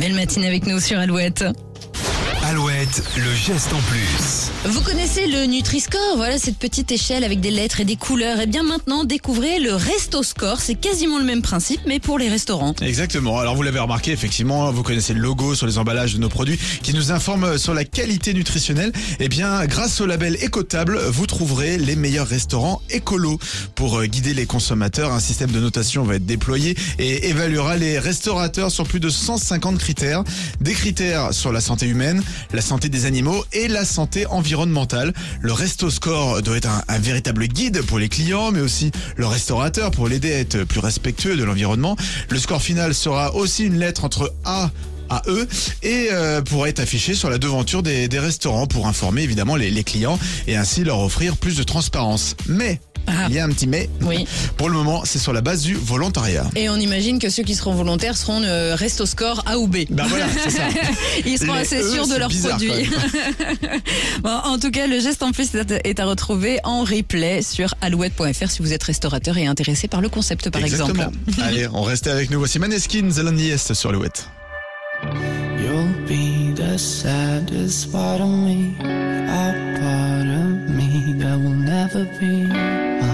Belle matinée avec nous sur Alouette. Alouette, le geste en plus. Vous connaissez le Nutri-Score, voilà cette petite échelle avec des lettres et des couleurs. Et bien maintenant, découvrez le Resto Score. C'est quasiment le même principe, mais pour les restaurants. Exactement. Alors vous l'avez remarqué, effectivement, vous connaissez le logo sur les emballages de nos produits qui nous informe sur la qualité nutritionnelle. Eh bien, grâce au label Écotable, vous trouverez les meilleurs restaurants écolos. Pour euh, guider les consommateurs, un système de notation va être déployé et évaluera les restaurateurs sur plus de 150 critères. Des critères sur la santé humaine, la santé des animaux et la santé environnementale. Le Resto Score doit être un, véritable guide pour les clients, mais aussi le restaurateur pour l'aider à être plus respectueux de l'environnement. Le score final sera aussi une lettre entre A à eux et euh, pourra être affiché sur la devanture des, restaurants pour informer évidemment les clients et ainsi leur offrir plus de transparence. Mais Ah. il y a un petit mais. Oui. Pour le moment, c'est sur la base du volontariat. Et on imagine que ceux qui seront volontaires seront euh, Resto Score A ou B. Ben voilà, c'est ça. Ils seront Les assez E, sûrs de leurs produits. Bon, en tout cas, le geste en plus est à- est retrouver en replay sur alouette.fr si vous êtes restaurateur et intéressé par le concept, par Exactement. exemple. Allez, on restait avec nous. Voici Maneskin, The Loneliest sur Louette. You'll be the saddest part of me, never been.